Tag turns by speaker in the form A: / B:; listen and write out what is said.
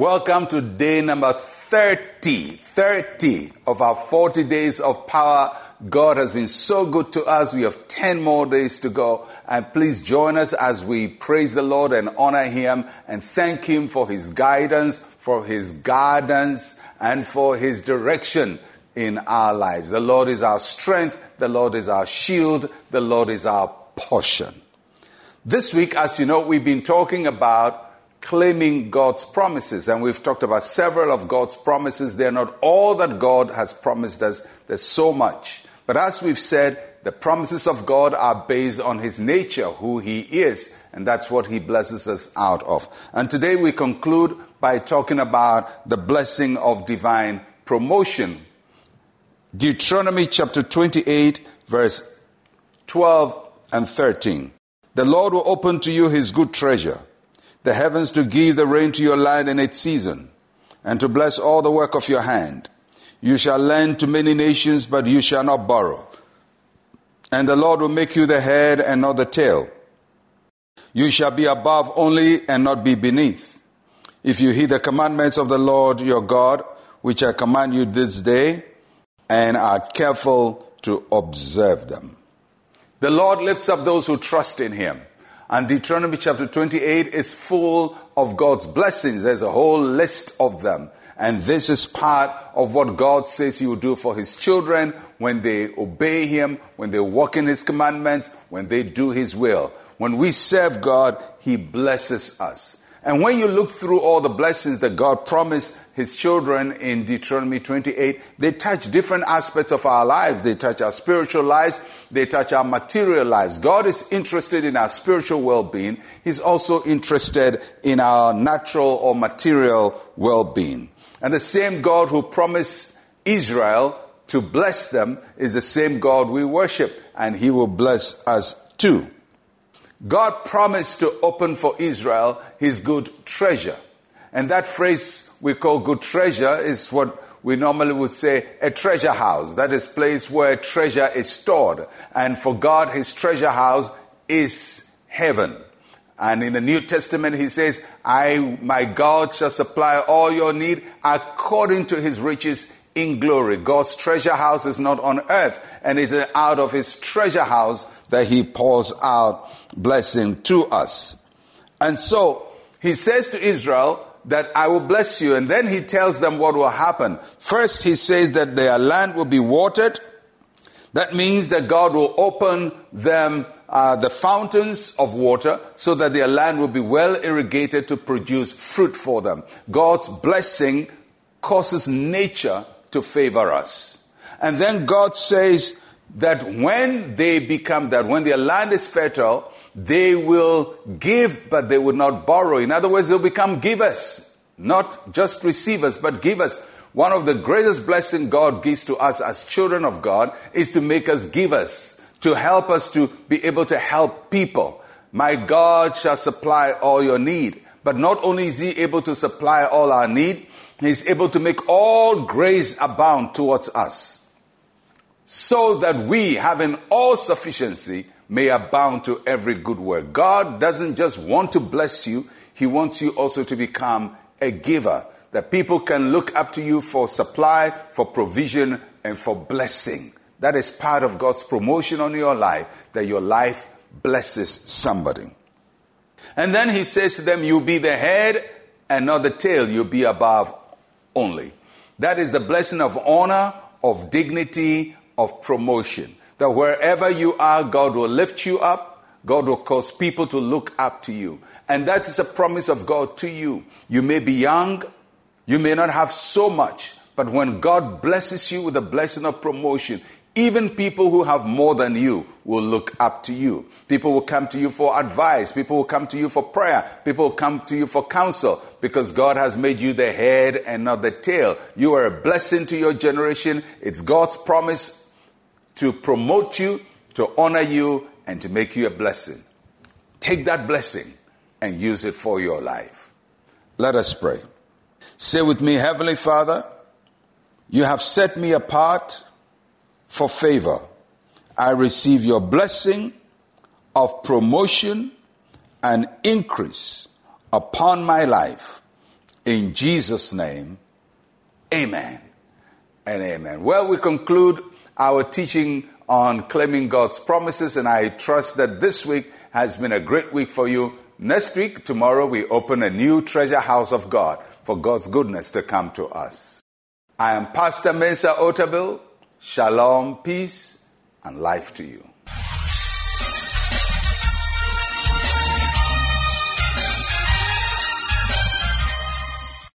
A: Welcome to day number 30, 30 of our 40 days of power. God has been so good to us. We have 10 more days to go. And please join us as we praise the Lord and honor Him and thank Him for His guidance, for His guidance, and for His direction in our lives. The Lord is our strength. The Lord is our shield. The Lord is our portion. This week, as you know, we've been talking about claiming God's promises. And we've talked about several of God's promises. They're not all that God has promised us, there's so much. But as we've said, the promises of God are based on His nature, who He is, and that's what He blesses us out of. And today we conclude by talking about the blessing of divine promotion. Deuteronomy chapter 28, verse 12 and 13. The Lord will open to you His good treasure the heavens to give the rain to your land in its season, and to bless all the work of your hand. You shall lend to many nations, but you shall not borrow. And the Lord will make you the head and not the tail. You shall be above only and not be beneath. If you heed the commandments of the Lord your God, which I command you this day, and are careful to observe them. The Lord lifts up those who trust in him. And Deuteronomy chapter 28 is full of God's blessings. There's a whole list of them. And this is part of what God says He will do for His children when they obey Him, when they walk in His commandments, when they do His will. When we serve God, He blesses us. And when you look through all the blessings that God promised his children in Deuteronomy 28, they touch different aspects of our lives. They touch our spiritual lives. They touch our material lives. God is interested in our spiritual well-being. He's also interested in our natural or material well-being. And the same God who promised Israel to bless them is the same God we worship, and he will bless us too. God promised to open for Israel his good treasure. And that phrase we call good treasure is what we normally would say a treasure house. That is place where treasure is stored. And for God, his treasure house is heaven. And in the New Testament, he says, I, my God shall supply all your need according to his riches in glory. God's treasure house is not on earth, and it's out of his treasure house that he pours out blessing to us. And so he says to Israel that I will bless you, and then he tells them what will happen. First, he says that their land will be watered. That means that God will open them uh, the fountains of water so that their land will be well irrigated to produce fruit for them. God's blessing causes nature to favor us. And then God says that when they become that, when their land is fertile, they will give, but they will not borrow. In other words, they'll become givers, not just receivers, but givers. One of the greatest blessings God gives to us as children of God is to make us givers, to help us to be able to help people. My God shall supply all your need. But not only is He able to supply all our need, He's able to make all grace abound towards us, so that we, having all sufficiency, may abound to every good work. God doesn't just want to bless you, He wants you also to become a giver, that people can look up to you for supply, for provision, and for blessing. That is part of God's promotion on your life, that your life blesses somebody. And then He says to them, You'll be the head and not the tail, you'll be above only. That is the blessing of honor, of dignity, of promotion. That wherever you are, God will lift you up. God will cause people to look up to you. And that is a promise of God to you. You may be young, you may not have so much, but when God blesses you with the blessing of promotion, even people who have more than you will look up to you. People will come to you for advice. People will come to you for prayer. People will come to you for counsel because God has made you the head and not the tail. You are a blessing to your generation. It's God's promise to promote you, to honor you, and to make you a blessing. Take that blessing and use it for your life. Let us pray. Say with me, Heavenly Father, you have set me apart for favor. I receive your blessing of promotion and increase upon my life In Jesus' name, amen and amen. Well, we conclude our teaching on claiming God's promises, and I trust that this week has been a great week for you. Next week, tomorrow, we open a new treasure house of God for God's goodness to come to us. I am Pastor Mensa Otabil. Shalom, peace, and life to you.